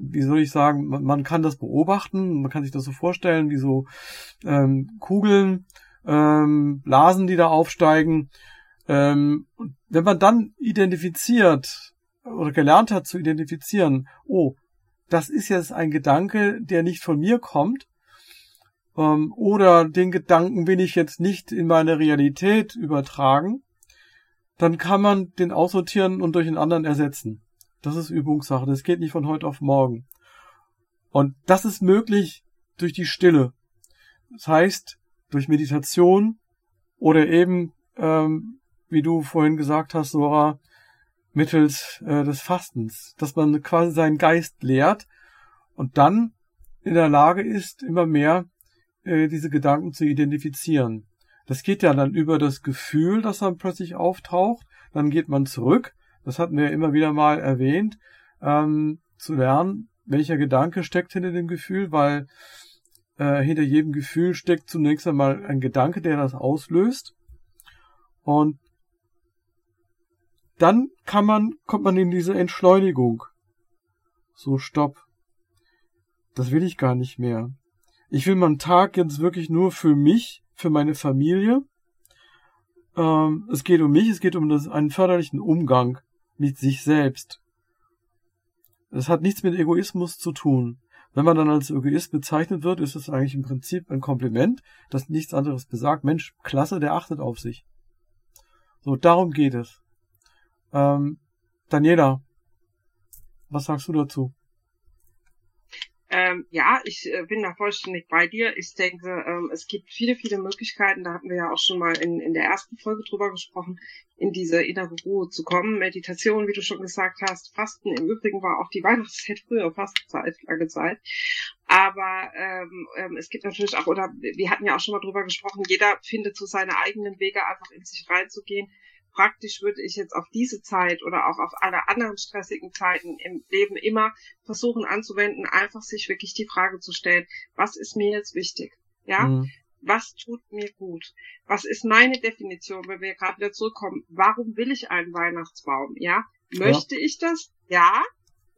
wie soll ich sagen, man, man, kann das beobachten, man kann sich das so vorstellen, wie so ähm, Kugeln, ähm, Blasen, die da aufsteigen. Ähm, wenn man dann identifiziert oder gelernt hat zu identifizieren, oh, das ist jetzt ein Gedanke, der nicht von mir kommt, ähm, oder den Gedanken will ich jetzt nicht in meine Realität übertragen, dann kann man den aussortieren und durch einen anderen ersetzen. Das ist Übungssache. Das geht nicht von heute auf morgen. Und das ist möglich durch die Stille. Das heißt, durch Meditation oder eben, ähm, wie du vorhin gesagt hast, Sora, mittels äh, des Fastens, dass man quasi seinen Geist lehrt und dann in der Lage ist, immer mehr äh, diese Gedanken zu identifizieren. Das geht ja dann über das Gefühl, das dann plötzlich auftaucht, dann geht man zurück das hatten wir immer wieder mal erwähnt, ähm, zu lernen, welcher Gedanke steckt hinter dem Gefühl, weil äh, hinter jedem Gefühl steckt zunächst einmal ein Gedanke, der das auslöst. Und dann kann man, kommt man in diese Entschleunigung. So, stopp. Das will ich gar nicht mehr. Ich will meinen Tag jetzt wirklich nur für mich, für meine Familie. Ähm, es geht um mich, es geht um das, einen förderlichen Umgang mit sich selbst. Es hat nichts mit Egoismus zu tun. Wenn man dann als Egoist bezeichnet wird, ist es eigentlich im Prinzip ein Kompliment, das nichts anderes besagt. Mensch, klasse, der achtet auf sich. So, darum geht es. Ähm, Daniela, was sagst du dazu? Ähm, ja, ich äh, bin da vollständig bei dir. Ich denke, ähm, es gibt viele, viele Möglichkeiten. Da hatten wir ja auch schon mal in, in der ersten Folge drüber gesprochen, in diese innere Ruhe zu kommen. Meditation, wie du schon gesagt hast, Fasten. Im Übrigen war auch die Weihnachtszeit früher Fastenzeit, lange Zeit. Aber ähm, ähm, es gibt natürlich auch, oder wir hatten ja auch schon mal drüber gesprochen, jeder findet so seine eigenen Wege, einfach in sich reinzugehen praktisch würde ich jetzt auf diese Zeit oder auch auf alle anderen stressigen Zeiten im Leben immer versuchen anzuwenden, einfach sich wirklich die Frage zu stellen, was ist mir jetzt wichtig? Ja? Mhm. Was tut mir gut? Was ist meine Definition, wenn wir gerade wieder zurückkommen? Warum will ich einen Weihnachtsbaum? Ja? Möchte ja. ich das? Ja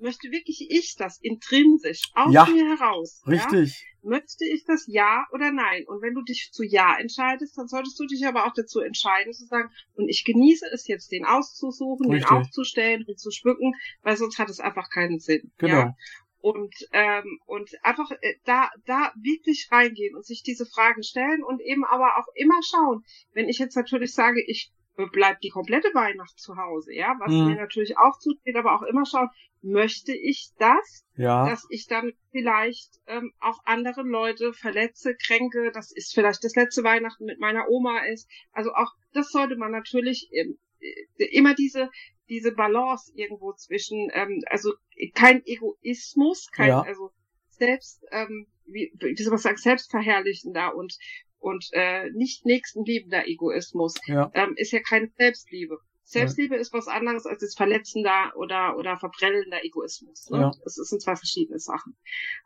möchte wirklich ich das intrinsisch aus ja, mir heraus? Richtig. Ja? Möchte ich das ja oder nein? Und wenn du dich zu ja entscheidest, dann solltest du dich aber auch dazu entscheiden zu sagen, und ich genieße es jetzt, den auszusuchen, Richtig. den aufzustellen, den zu schmücken, weil sonst hat es einfach keinen Sinn. Genau. Ja? und ähm, und einfach äh, da da wirklich reingehen und sich diese Fragen stellen und eben aber auch immer schauen. Wenn ich jetzt natürlich sage, ich bleibt die komplette Weihnacht zu Hause, ja, was mhm. mir natürlich auch zusteht, aber auch immer schauen, möchte ich das, ja. dass ich dann vielleicht ähm, auch andere Leute verletze, kränke, das ist vielleicht das letzte Weihnachten mit meiner Oma ist, also auch das sollte man natürlich ähm, äh, immer diese diese Balance irgendwo zwischen, ähm, also kein Egoismus, kein ja. also selbst ähm, wie, wie soll man sagen, selbstverherrlichender und und äh, nicht nächstenliebender Egoismus ja. ähm, ist ja keine Selbstliebe. Selbstliebe ja. ist was anderes als das verletzender oder oder verbrennender Egoismus. Ne? Ja. Das sind zwei verschiedene Sachen.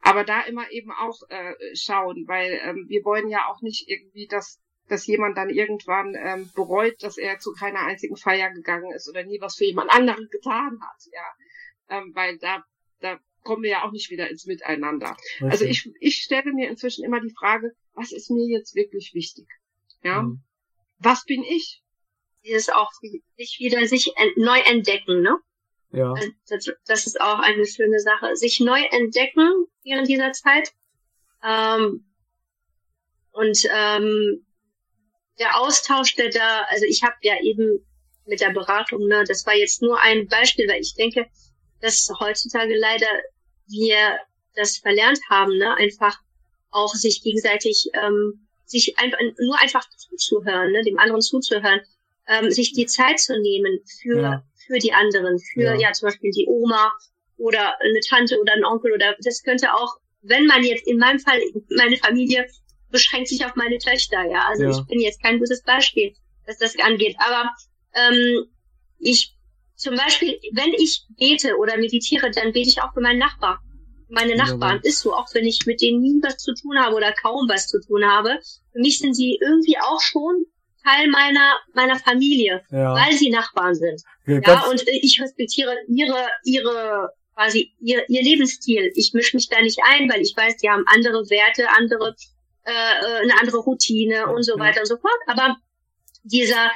Aber da immer eben auch äh, schauen, weil ähm, wir wollen ja auch nicht irgendwie, dass dass jemand dann irgendwann ähm, bereut, dass er zu keiner einzigen Feier gegangen ist oder nie was für jemand anderen getan hat. Ja, ähm, weil da da kommen wir ja auch nicht wieder ins Miteinander. Okay. Also ich, ich stelle mir inzwischen immer die Frage, was ist mir jetzt wirklich wichtig? Ja. Mhm. Was bin ich? Dieses auch sich wieder sich neu entdecken, ne? Ja. Also das, das, ist auch eine schöne Sache. Sich neu entdecken während dieser Zeit. Ähm, und ähm, der Austausch, der da, also ich habe ja eben mit der Beratung, ne, das war jetzt nur ein Beispiel, weil ich denke, dass heutzutage leider wir das verlernt haben, ne, einfach auch sich gegenseitig, ähm, sich einfach nur einfach zuzuhören, ne, dem anderen zuzuhören, ähm, sich die Zeit zu nehmen für ja. für die anderen, für ja. ja zum Beispiel die Oma oder eine Tante oder ein Onkel oder das könnte auch, wenn man jetzt in meinem Fall meine Familie beschränkt sich auf meine Töchter, ja, also ja. ich bin jetzt kein gutes Beispiel, was das angeht, aber ähm, ich zum Beispiel, wenn ich bete oder meditiere, dann bete ich auch für meinen Nachbar. Meine Nachbarn ist so, auch wenn ich mit denen nie was zu tun habe oder kaum was zu tun habe. Für mich sind sie irgendwie auch schon Teil meiner meiner Familie, ja. weil sie Nachbarn sind. Ja, ja und ich respektiere ihre ihre quasi ihr, ihr Lebensstil. Ich mische mich da nicht ein, weil ich weiß, die haben andere Werte, andere äh, äh eine andere Routine und so weiter und so fort. Aber dieser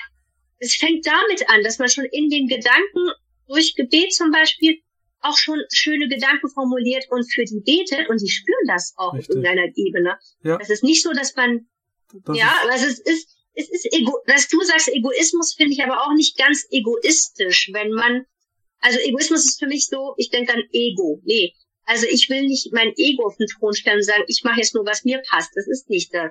es fängt damit an, dass man schon in den Gedanken durch Gebet zum Beispiel auch schon schöne Gedanken formuliert und für die betet und die spüren das auch Richtig. in einer Ebene. Ja. Das ist nicht so, dass man, das ja, also es ist, es ist ego, dass du sagst Egoismus finde ich aber auch nicht ganz egoistisch, wenn man, also Egoismus ist für mich so, ich denke an Ego. Nee. Also ich will nicht mein Ego auf den Thron stellen und sagen, ich mache jetzt nur, was mir passt. Das ist nicht das.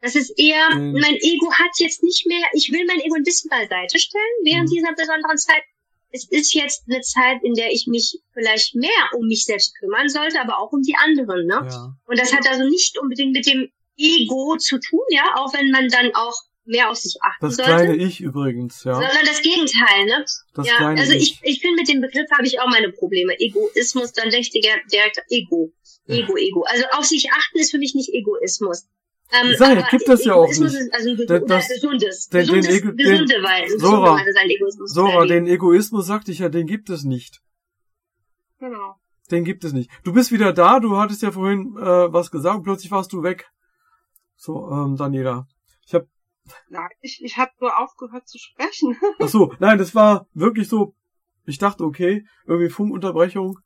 Das ist eher, mhm. mein Ego hat jetzt nicht mehr, ich will mein Ego ein bisschen beiseite stellen während mhm. dieser besonderen Zeit. Es ist jetzt eine Zeit, in der ich mich vielleicht mehr um mich selbst kümmern sollte, aber auch um die anderen. Ne? Ja. Und das hat also nicht unbedingt mit dem Ego zu tun, ja, auch wenn man dann auch mehr auf sich achten das sollte. Das kleine Ich übrigens, ja. Sondern das Gegenteil, ne? Das ja, kleine also ich, ich finde mit dem Begriff habe ich auch meine Probleme. Egoismus, dann denke ich direkt Ego. Ego, Ego. Also auf sich achten ist für mich nicht Egoismus. Ähm, Sei, gibt das ja auch nicht. also ein das, das, gesundes, den, gesundes, den, Ego, gesunde den, Weise. Sora, Sora den Egoismus sagte ich ja, den gibt es nicht. Genau. Den gibt es nicht. Du bist wieder da, du hattest ja vorhin äh, was gesagt, plötzlich warst du weg. So, ähm, Daniela. Ich hab. Nein, ich, ich hab nur aufgehört zu sprechen. Ach so, nein, das war wirklich so. Ich dachte, okay, irgendwie Funkunterbrechung.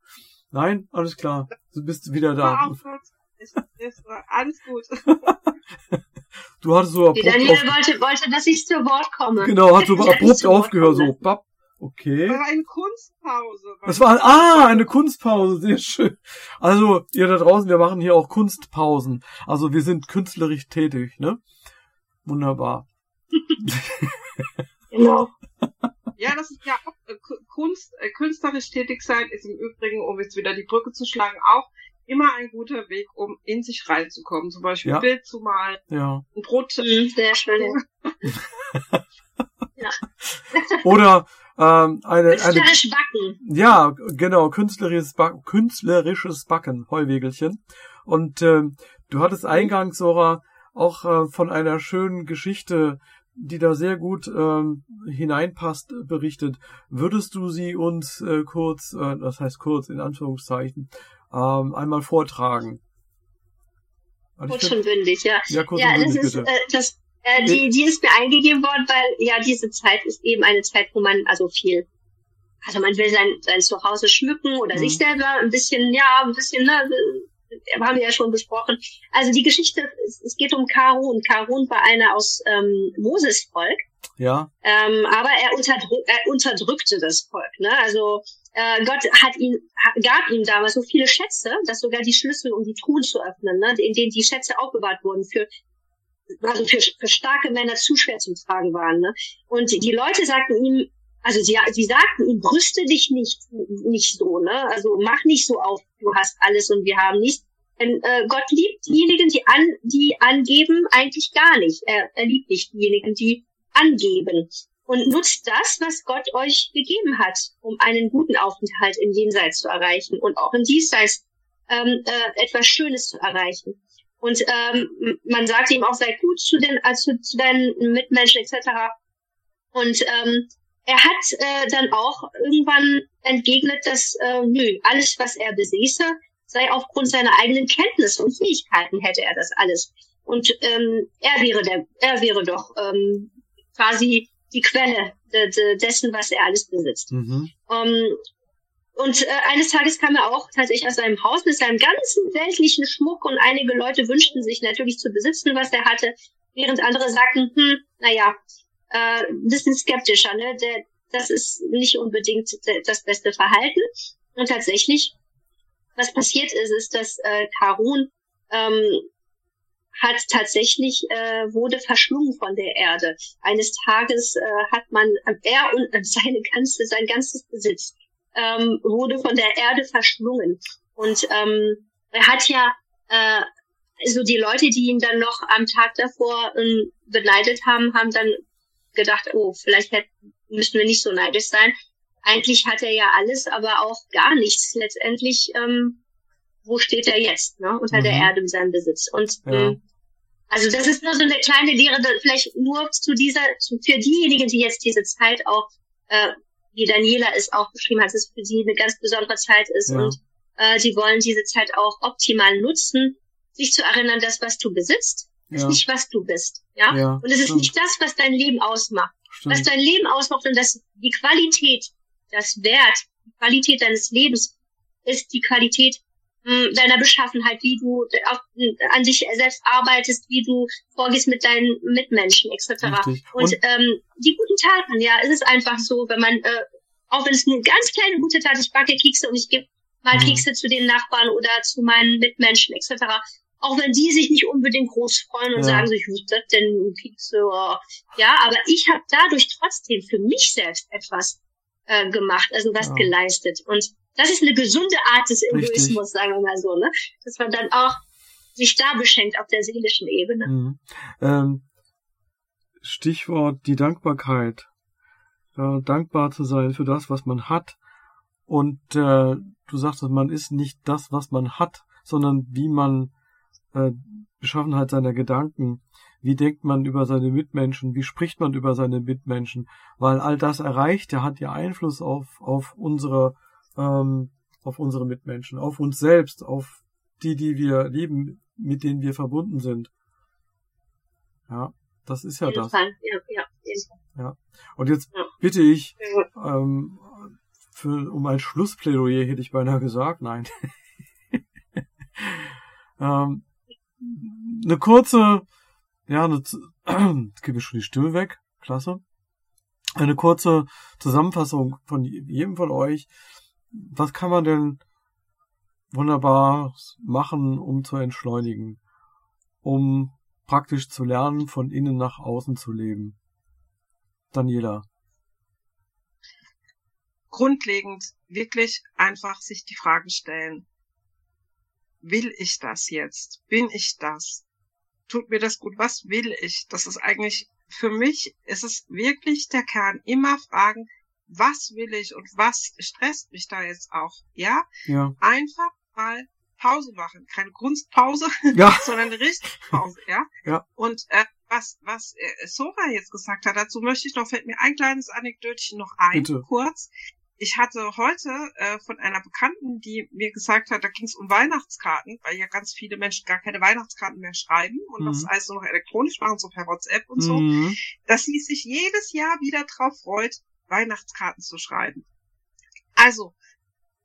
Nein, alles klar. Du bist wieder da. Aufgehört ist, ist alles gut. du hattest so abrupt Die Daniela wollte, wollte, dass ich zu Wort komme. Genau, hat so abrupt aufgehört, so papp. Okay. Das war eine Kunstpause. Das war, ah, eine Kunstpause, sehr schön. Also, ihr da draußen, wir machen hier auch Kunstpausen. Also, wir sind künstlerisch tätig, ne? Wunderbar. Genau. Ja, das ist ja auch äh, Ku- Kunst, äh, künstlerisch tätig sein ist im Übrigen, um jetzt wieder die Brücke zu schlagen, auch immer ein guter Weg, um in sich reinzukommen. Zum Beispiel Ja. ein Bild zu malen, Ja. ein Brot Mhm, Sehr schön. Oder, ähm, eine, eine, Künstlerisch backen. Ja, genau, künstlerisches, Back künstlerisches Backen, Heuwegelchen. Und ähm, du hattest eingangs, Sora, auch äh, von einer schönen Geschichte, die da sehr gut ähm, hineinpasst, berichtet. Würdest du sie uns äh, kurz, äh, das heißt kurz in Anführungszeichen, ähm, einmal vortragen? Also Kurz und bündig, ja. ja, kurz Ja, und das bündig, ist, bitte. äh, das, äh, die, die ist mir eingegeben worden, weil ja diese Zeit ist eben eine Zeit, wo man also viel, also man will sein, sein Zuhause schmücken oder Mhm. sich selber ein bisschen, ja, ein bisschen, ne, äh, haben wir ja schon besprochen. Also die Geschichte, es, es geht um Karun. Karun war einer aus ähm, Moses Volk. Ja, Ähm, aber er, unterdrück, er unterdrückte das Volk. Ne? Also äh, Gott hat ihn, gab ihm damals so viele Schätze, dass sogar die Schlüssel, um die Truhen zu öffnen, ne? in denen die Schätze aufbewahrt wurden, für, also für, für starke Männer zu schwer zum Tragen waren. Ne? Und die Leute sagten ihm, also sie, sie sagten ihm, brüste dich nicht, nicht so, ne? Also mach nicht so auf, du hast alles und wir haben nichts. Denn äh, Gott liebt diejenigen, die an, die angeben, eigentlich gar nicht. Er, er liebt nicht diejenigen, die angeben und nutzt das, was Gott euch gegeben hat, um einen guten Aufenthalt im Jenseits zu erreichen und auch im Diesseits ähm, äh, etwas Schönes zu erreichen. Und ähm, man sagt ihm auch, sei gut zu, den, also zu deinen Mitmenschen etc. Und ähm, er hat äh, dann auch irgendwann entgegnet, dass äh, nö, alles, was er besäße, sei aufgrund seiner eigenen Kenntnisse und Fähigkeiten hätte er das alles. Und ähm, er wäre der, er wäre doch ähm, quasi die Quelle de, de, dessen, was er alles besitzt. mhm. Ähm, und äh, eines Tages kam er auch tatsächlich aus seinem Haus mit seinem ganzen weltlichen Schmuck und einige Leute wünschten sich natürlich zu besitzen, was er hatte, während andere sagten, hm, naja, äh, ein bisschen skeptischer, ne? Der, das ist nicht unbedingt das beste Verhalten. Und tatsächlich, was passiert ist, ist, dass äh, Karun ähm, hat tatsächlich äh, wurde verschlungen von der Erde. Eines Tages äh, hat man er und seine ganze sein ganzes Besitz ähm, wurde von der Erde verschlungen und ähm, er hat ja äh, also die Leute, die ihn dann noch am Tag davor ähm, beneidet haben, haben dann gedacht, oh, vielleicht hätt, müssten wir nicht so neidisch sein. Eigentlich hat er ja alles, aber auch gar nichts. Letztendlich, ähm, wo steht er jetzt? Ne? Unter Mhm. der Erde mit seinem Besitz. Und Ja. ähm, also das ist nur so eine kleine Lehre, vielleicht nur zu dieser, für diejenigen, die jetzt diese Zeit auch, äh, wie Daniela es auch beschrieben hat, dass es für sie eine ganz besondere Zeit ist Ja. und äh, sie wollen diese Zeit auch optimal nutzen, sich zu erinnern, das, was du besitzt, ist Ja. nicht, was du bist. Ja? Ja, und es ist stimmt. nicht das, was dein Leben ausmacht. Was Stimmt. dein Leben ausmacht und das, die Qualität, das Wert, die Qualität deines Lebens ist die Qualität deiner Beschaffenheit, wie du auf, an dich selbst arbeitest, wie du vorgehst mit deinen Mitmenschen etc. Und, Und, ähm, die guten Taten, ja, es ist einfach so, wenn man, äh, auch wenn es eine ganz kleine gute Tat ist, ich backe Kekse und ich gebe mal Mhm. Kekse zu den Nachbarn oder zu meinen Mitmenschen etc. Auch wenn die sich nicht unbedingt groß freuen und Ja. sagen so, ich was ist das denn Kekse? oh. Ja, aber ich habe dadurch trotzdem für mich selbst etwas äh, gemacht, also was Ja. geleistet. Und das ist eine gesunde Art des. Egoismus, sagen wir mal so, ne? Dass man dann auch sich da beschenkt auf der seelischen Ebene. Mhm. Ähm, Stichwort die Dankbarkeit. Äh, dankbar zu sein für das, was man hat. Und äh, du sagtest, man ist nicht das, was man hat, sondern wie man äh, Beschaffenheit seiner Gedanken, wie denkt man über seine Mitmenschen, wie spricht man über seine Mitmenschen, weil all das erreicht, ja, hat ja Einfluss auf, auf unsere, ähm, auf unsere Mitmenschen, auf uns selbst, auf die, die wir lieben, mit denen wir verbunden sind. Ja, das ist ja das. Ja, ja, Fall. Und jetzt Ja. bitte ich, Ja. ähm, für, um ein Schlussplädoyer hätte ich beinahe gesagt, nein. ähm, eine kurze, ja, eine, jetzt gebe ich schon die Stimme weg, klasse. eine kurze Zusammenfassung von jedem von euch. Was kann man denn wunderbar machen, um zu entschleunigen, um praktisch zu lernen, von innen nach außen zu leben? Daniela. Grundlegend wirklich einfach sich die Frage stellen, will ich das jetzt? Bin ich das? Tut mir das gut? Was will ich? Das ist eigentlich, für mich ist es wirklich der Kern. Immer fragen, was will ich und was stresst mich da jetzt auch? Ja? Ja. Einfach mal Pause machen. Keine Kunstpause, Ja. sondern eine richtige Pause, ja? Ja. Und äh, was, was äh, Sora jetzt gesagt hat, dazu möchte ich noch, fällt mir ein kleines Anekdötchen noch ein, Bitte. kurz. Ich hatte heute äh, von einer Bekannten, die mir gesagt hat, da ging es um Weihnachtskarten, weil ja ganz viele Menschen gar keine Weihnachtskarten mehr schreiben und Mhm. das alles nur noch elektronisch machen, so per WhatsApp und so, Mhm. dass sie sich jedes Jahr wieder drauf freut, Weihnachtskarten zu schreiben. Also,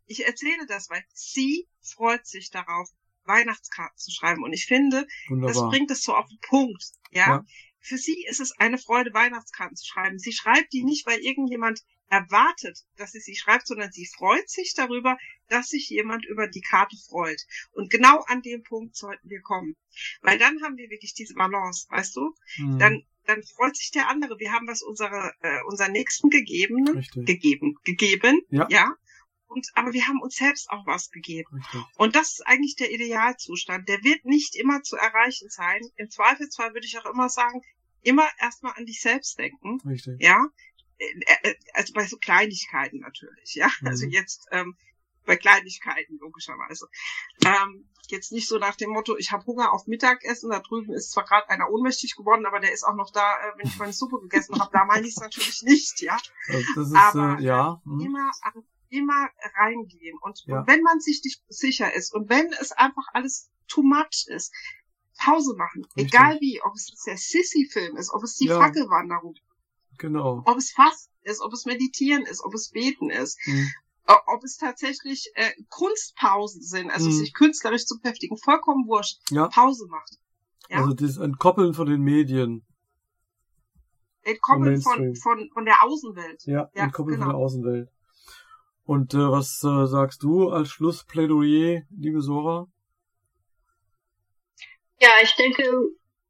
ich erzähle das, weil sie freut sich darauf, Weihnachtskarten zu schreiben. Und ich finde, das Wunderbar. bringt es so auf den Punkt. Ja? Ja. Für sie ist es eine Freude, Weihnachtskarten zu schreiben. Sie schreibt die nicht, weil irgendjemand erwartet, dass sie sie schreibt, sondern sie freut sich darüber, dass sich jemand über die Karte freut. Und genau an dem Punkt sollten wir kommen. Weil dann haben wir wirklich diese Balance, weißt du? Mhm. Dann, dann freut sich der andere. Wir haben was unsere, äh, unseren Nächsten gegeben, Richtig. gegeben, gegeben, Ja. ja. Und, aber wir haben uns selbst auch was gegeben. Richtig. Und das ist eigentlich der Idealzustand. Der wird nicht immer zu erreichen sein. Im Zweifelsfall würde ich auch immer sagen, immer erstmal an dich selbst denken. Richtig. Ja. Äh, äh, Also bei so Kleinigkeiten natürlich, ja. Mhm. Also jetzt ähm, bei Kleinigkeiten logischerweise. Ähm, jetzt nicht so nach dem Motto, ich habe Hunger auf Mittagessen, da drüben ist zwar gerade einer ohnmächtig geworden, aber der ist auch noch da, äh, wenn ich meine Suppe gegessen habe. Da meine ich es natürlich nicht, ja. Das ist, Aber, äh, ja. mhm. Immer an, immer reingehen. Und, Ja. und wenn man sich nicht sicher ist und wenn es einfach alles too much ist, Pause machen. Richtig. Egal wie, ob es der Sissy-Film ist, ob es die Ja. Fackelwanderung, Genau. ob es Fasten ist, ob es Meditieren ist, ob es Beten ist, Mhm. Ob es tatsächlich äh, Kunstpausen sind, also Mhm. sich künstlerisch zu beschäftigen, vollkommen wurscht. Ja. Pause macht. Ja. Also das Entkoppeln von den Medien. Entkoppeln von, von, von der Außenwelt. Ja, Ja, entkoppeln von genau. der Außenwelt. Und äh, was äh, sagst du als Schlussplädoyer, liebe Sora? Ja, ich denke,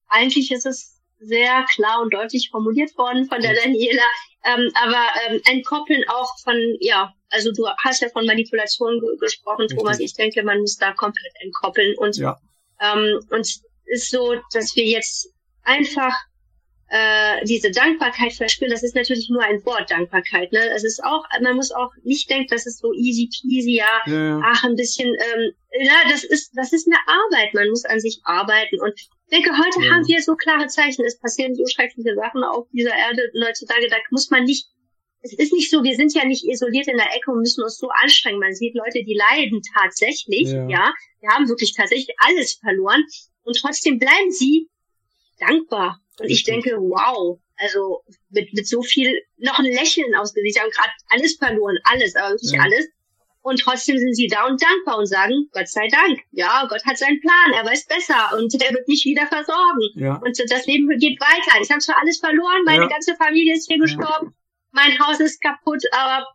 eigentlich ist es sehr klar und deutlich formuliert worden von der Daniela. Ähm, aber ähm, entkoppeln auch von, ja, also du hast ja von Manipulation ge gesprochen, Thomas. Richtig. Ich denke, man muss da komplett entkoppeln. Und, Ja. ähm, und es ist so, dass wir jetzt einfach äh, diese Dankbarkeit verspüren. Das ist natürlich nur ein Wort, Dankbarkeit. Ne? Es ist auch, man muss auch nicht denken, das ist so easy peasy, ja, Ja, ach, ein bisschen, ähm, ja, das ist, das ist eine Arbeit. Man muss an sich arbeiten. Und ich denke, heute Ja. haben wir so klare Zeichen. Es passieren so schreckliche Sachen auf dieser Erde. Heutzutage, da muss man nicht, es ist nicht so, wir sind ja nicht isoliert in der Ecke und müssen uns so anstrengen. Man sieht Leute, die leiden tatsächlich, Ja. ja. Wir haben wirklich tatsächlich alles verloren. Und trotzdem bleiben sie dankbar. Und ich denke, wow, also mit, mit so viel, noch ein Lächeln ausgesicht, sie haben gerade alles verloren, alles, aber wirklich Ja. alles. Und trotzdem sind sie da und dankbar und sagen, Gott sei Dank, ja, Gott hat seinen Plan, er weiß besser und er wird mich wieder versorgen. Ja, Und das Leben geht weiter. Ich habe zwar alles verloren, meine Ja. ganze Familie ist hier gestorben, mein Haus ist kaputt, aber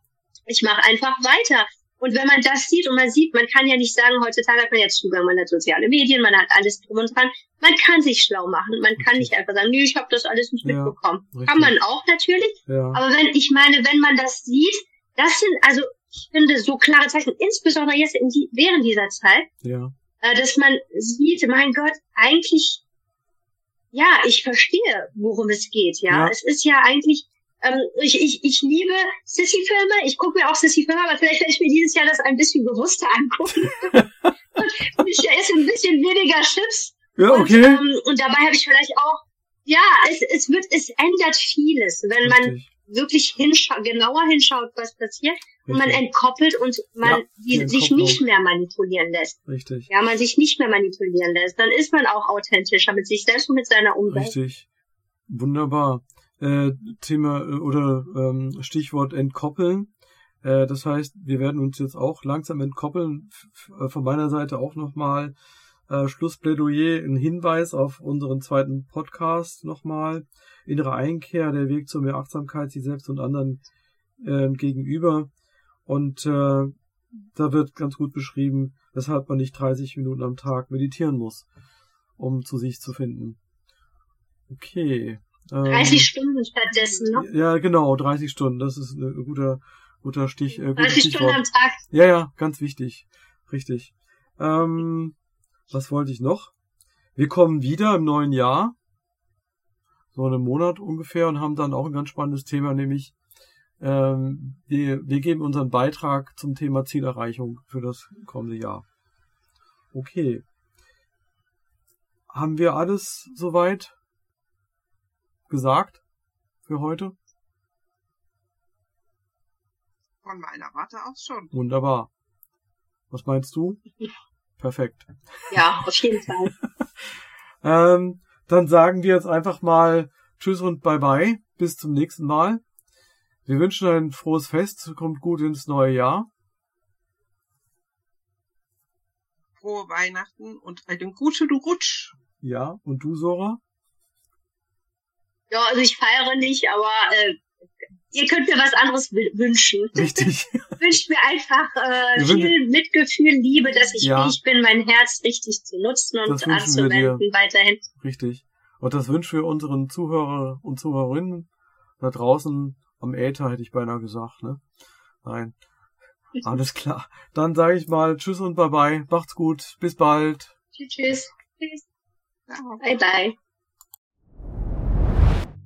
ich mache einfach weiter. Und wenn man das sieht und man sieht, man kann ja nicht sagen, heutzutage hat man jetzt Zugang, man hat soziale Medien, man hat alles drum und dran. Man kann sich schlau machen. Man kann nicht einfach sagen, nö, ich habe das alles nicht Ja, mitbekommen. richtig. Kann man auch natürlich. ja. Aber wenn, ich meine, wenn man das sieht, das sind, also ich finde so klare Zeichen, insbesondere jetzt in die, während dieser Zeit, ja. äh, dass man sieht, mein Gott, eigentlich, ja, ich verstehe, worum es geht, ja. Ja. Es ist ja eigentlich, ähm, ich, ich, ich liebe Sissy-Filme, ich gucke mir auch Sissy-Filme, aber vielleicht werde ich mir dieses Jahr das ein bisschen bewusster angucken. und ich esse ein bisschen weniger Chips. Ja, Und, okay. ähm, und dabei habe ich vielleicht auch, ja, es, es wird, es ändert vieles, wenn man Richtig, wirklich hinschaut, genauer hinschaut, was passiert, und man entkoppelt und man Ja, sich nicht mehr manipulieren lässt. richtig, Ja, man sich nicht mehr manipulieren lässt, dann ist man auch authentischer mit sich selbst und mit seiner Umwelt. richtig. Wunderbar. Äh, Thema äh, oder ähm, Stichwort entkoppeln. Äh, das heißt, wir werden uns jetzt auch langsam entkoppeln. Äh, von meiner Seite auch nochmal äh, Schlussplädoyer ein Hinweis auf unseren zweiten Podcast nochmal. Innere Einkehr, der Weg zur mehr Achtsamkeit, sich selbst und anderen äh, gegenüber. Und äh, da wird ganz gut beschrieben, weshalb man nicht 30 Minuten am Tag meditieren muss, um zu sich zu finden. Okay. Ähm, 30 Stunden stattdessen, ne? Ja, genau, 30 Stunden. Das ist ein guter, guter Stich. Äh, 30 Stunden am Tag. Ja, ja, ganz wichtig. Richtig. Ähm, was wollte ich noch? Wir kommen wieder im neuen Jahr. So einen Monat ungefähr und haben dann auch ein ganz spannendes Thema, nämlich ähm, wir, wir geben unseren Beitrag zum Thema Zielerreichung für das kommende Jahr. Okay. Haben wir alles soweit gesagt für heute? Von meiner Warte aus schon. Wunderbar. Was meinst du? Perfekt. Ja, auf jeden Fall. ähm, dann sagen wir jetzt einfach mal Tschüss und Bye Bye. Bis zum nächsten Mal. Wir wünschen ein frohes Fest, kommt gut ins neue Jahr. Frohe Weihnachten und einen guten Rutsch. Ja, und du, Sora? Ja, also ich feiere nicht, aber äh, ihr könnt mir was anderes wünschen. Richtig. Wünscht mir einfach äh, viel Mitgefühl, Liebe, dass ich ja. fähig bin, mein Herz richtig zu nutzen und anzuwenden weiterhin. Richtig. Und das wünschen wir unseren Zuhörer und Zuhörerinnen da draußen am Äther hätte ich beinahe gesagt, ne? Nein. Alles klar. Dann sage ich mal Tschüss und Bye Bye. Macht's gut. Bis bald. Tschüss. Tschüss. Bye Bye.